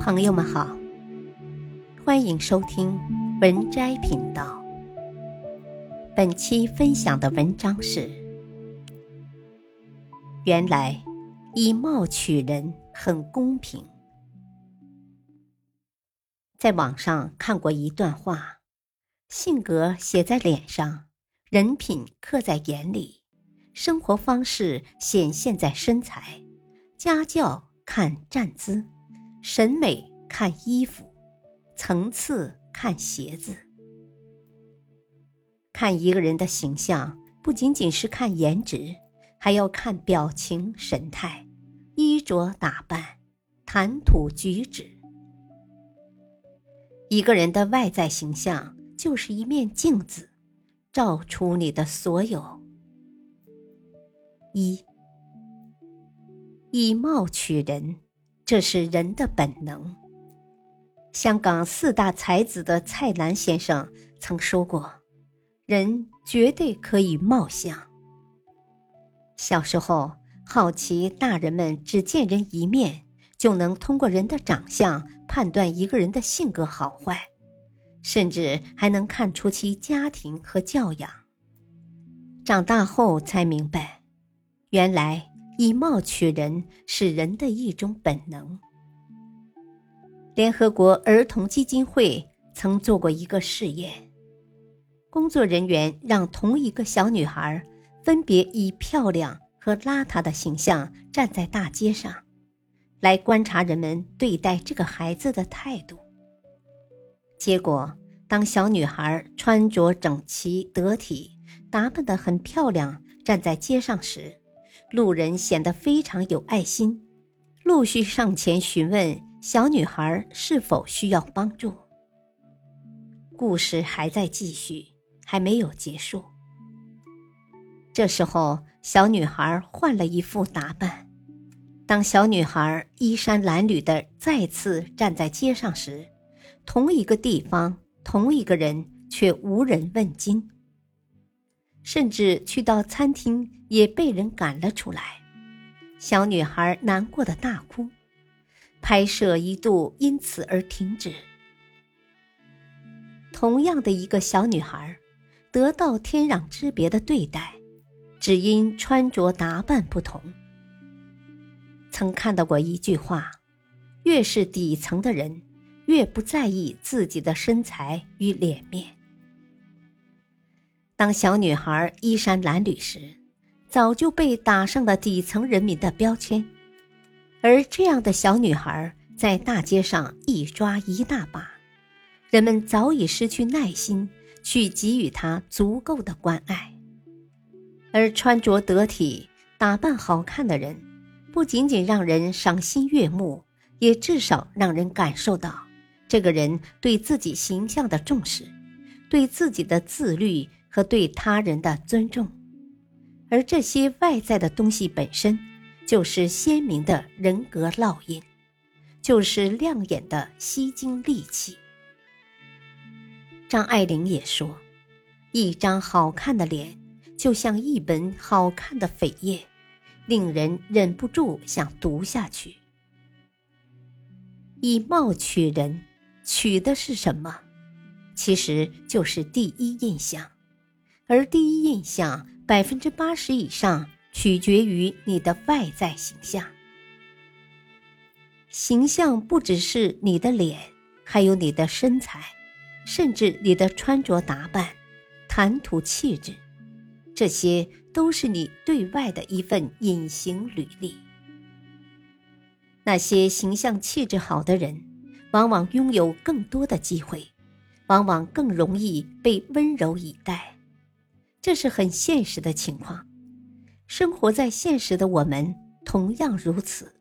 朋友们好，欢迎收听文摘频道。本期分享的文章是：原来以貌取人很公平。在网上看过一段话：性格写在脸上，人品刻在眼里，生活方式显现在身材，家教看站姿。审美看衣服，层次看鞋子。看一个人的形象，不仅仅是看颜值，还要看表情、神态、衣着打扮、谈吐举止。一个人的外在形象就是一面镜子，照出你的所有。一，以貌取人。这是人的本能。香港四大才子的蔡澜先生曾说过：“人绝对可以貌相。”小时候好奇大人们只见人一面，就能通过人的长相判断一个人的性格好坏，甚至还能看出其家庭和教养。长大后才明白，原来。以貌取人是人的一种本能。联合国儿童基金会曾做过一个试验，工作人员让同一个小女孩分别以漂亮和邋遢的形象站在大街上，来观察人们对待这个孩子的态度。结果，当小女孩穿着整齐得体、打扮得很漂亮站在街上时，路人显得非常有爱心，陆续上前询问小女孩是否需要帮助。故事还在继续，还没有结束。这时候，小女孩换了一副打扮。当小女孩衣衫褴褛的再次站在街上时，同一个地方，同一个人，却无人问津。甚至去到餐厅也被人赶了出来，小女孩难过的大哭，拍摄一度因此而停止。同样的一个小女孩，得到天壤之别的对待，只因穿着打扮不同。曾看到过一句话：越是底层的人，越不在意自己的身材与脸面。当小女孩衣衫褴褛时，早就被打上了底层人民的标签，而这样的小女孩在大街上一抓一大把，人们早已失去耐心去给予她足够的关爱。而穿着得体、打扮好看的人，不仅仅让人赏心悦目，也至少让人感受到这个人对自己形象的重视，对自己的自律。和对他人的尊重，而这些外在的东西本身，就是鲜明的人格烙印，就是亮眼的吸睛利器。张爱玲也说：“一张好看的脸，就像一本好看的扉页，令人忍不住想读下去。”以貌取人，取的是什么？其实就是第一印象。而第一印象百分之八十以上取决于你的外在形象。形象不只是你的脸，还有你的身材，甚至你的穿着打扮、谈吐气质，这些都是你对外的一份隐形履历。那些形象气质好的人，往往拥有更多的机会，往往更容易被温柔以待。这是很现实的情况，生活在现实的我们同样如此。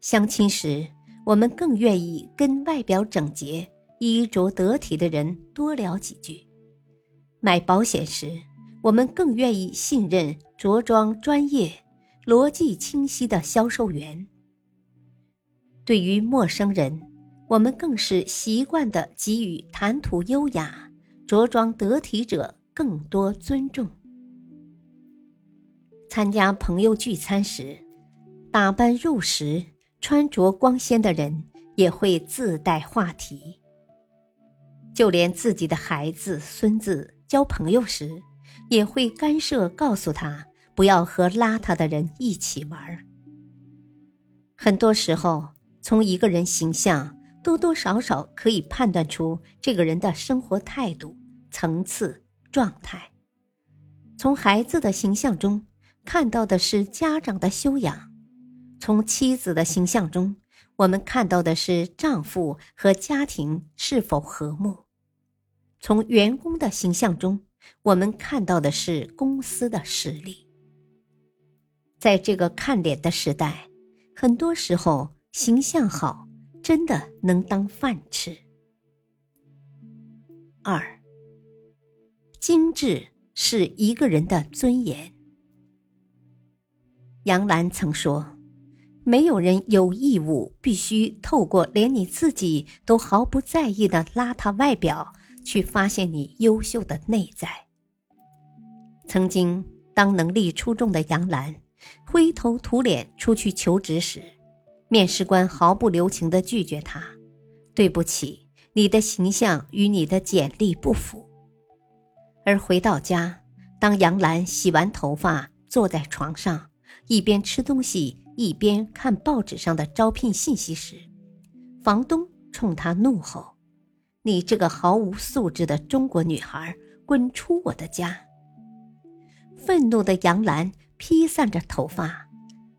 相亲时，我们更愿意跟外表整洁、衣着得体的人多聊几句；买保险时，我们更愿意信任着装专业、逻辑清晰的销售员。对于陌生人，我们更是习惯的给予谈吐优雅、着装得体者。更多尊重。参加朋友聚餐时，打扮入时、穿着光鲜的人也会自带话题。就连自己的孩子、孙子交朋友时，也会干涉，告诉他不要和邋遢的人一起玩。很多时候，从一个人形象，多多少少可以判断出这个人的生活态度、层次、状态。从孩子的形象中看到的是家长的修养，从妻子的形象中，我们看到的是丈夫和家庭是否和睦；从员工的形象中，我们看到的是公司的实力。在这个看脸的时代，很多时候形象好真的能当饭吃。二，精致。是一个人的尊严。杨澜曾说：“没有人有义务必须透过连你自己都毫不在意的邋遢外表，去发现你优秀的内在。”曾经，当能力出众的杨澜灰头土脸出去求职时，面试官毫不留情的拒绝他：“对不起，你的形象与你的简历不符。”而回到家，当杨澜洗完头发，坐在床上，一边吃东西一边看报纸上的招聘信息时，房东冲他怒吼：“你这个毫无素质的中国女孩，滚出我的家！”愤怒的杨澜披散着头发，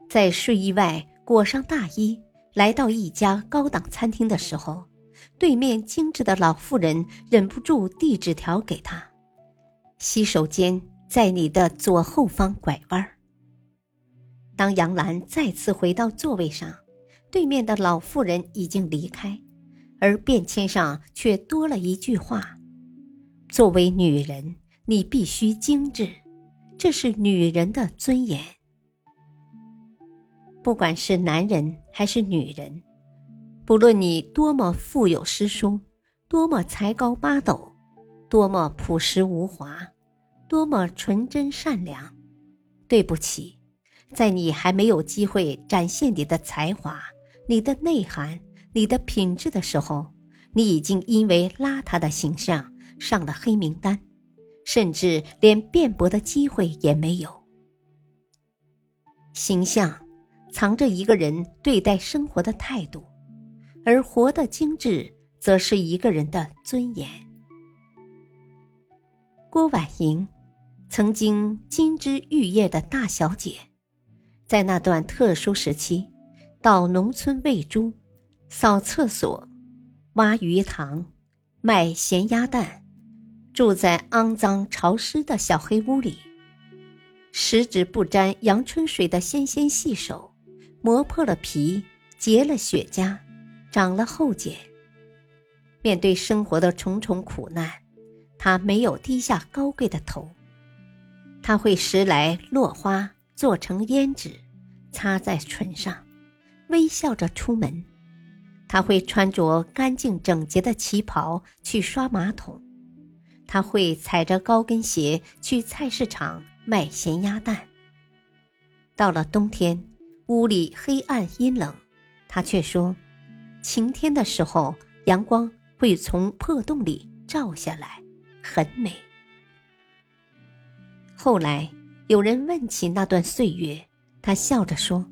在睡衣外裹上大衣，来到一家高档餐厅的时候，对面精致的老妇人忍不住递纸条给他。洗手间在你的左后方拐弯。当杨澜再次回到座位上，对面的老妇人已经离开，而便签上却多了一句话：“作为女人，你必须精致，这是女人的尊严。”不管是男人还是女人，不论你多么富有诗书，多么才高八斗。多么朴实无华，多么纯真善良！对不起，在你还没有机会展现你的才华、你的内涵、你的品质的时候，你已经因为邋遢的形象上了黑名单，甚至连辩驳的机会也没有。形象藏着一个人对待生活的态度，而活得精致，则是一个人的尊严。郭婉莹，曾经金枝玉叶的大小姐，在那段特殊时期，到农村喂猪、扫厕所、挖鱼塘、卖咸鸭蛋，住在肮脏潮湿的小黑屋里，十指不沾阳春水的纤纤细手，磨破了皮，结了血痂，长了厚茧。面对生活的重重苦难。他没有低下高贵的头，他会拾来落花做成胭脂，擦在唇上，微笑着出门。他会穿着干净整洁的旗袍去刷马桶，他会踩着高跟鞋去菜市场卖咸鸭蛋。到了冬天，屋里黑暗阴冷，他却说：“晴天的时候，阳光会从破洞里照下来。”很美。后来有人问起那段岁月，他笑着说：“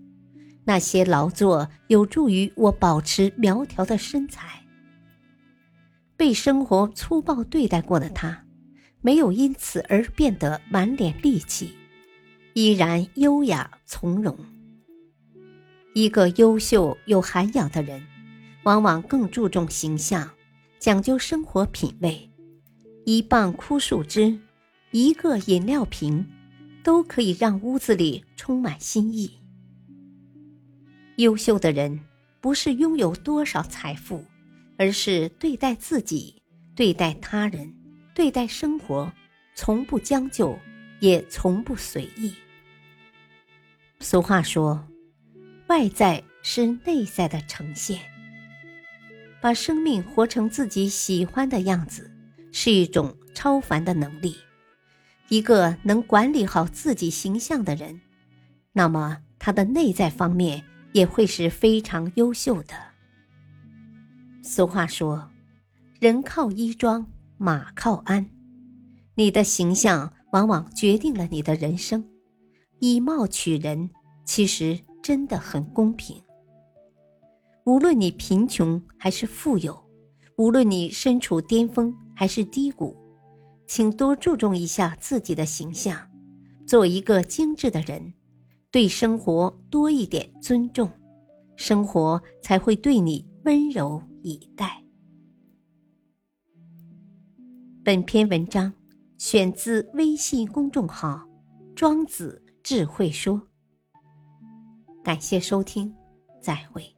那些劳作有助于我保持苗条的身材。”被生活粗暴对待过的他，没有因此而变得满脸戾气，依然优雅从容。一个优秀有涵养的人，往往更注重形象，讲究生活品味。一棒枯树枝，一个饮料瓶，都可以让屋子里充满新意。优秀的人不是拥有多少财富，而是对待自己、对待他人、对待生活，从不将就，也从不随意。俗话说：“外在是内在的呈现。”把生命活成自己喜欢的样子。是一种超凡的能力。一个能管理好自己形象的人，那么他的内在方面也会是非常优秀的。俗话说：“人靠衣装，马靠鞍。”你的形象往往决定了你的人生。以貌取人，其实真的很公平。无论你贫穷还是富有，无论你身处巅峰还是低谷，请多注重一下自己的形象，做一个精致的人，对生活多一点尊重，生活才会对你温柔以待。本篇文章选自微信公众号“庄子智慧说”，感谢收听，再会。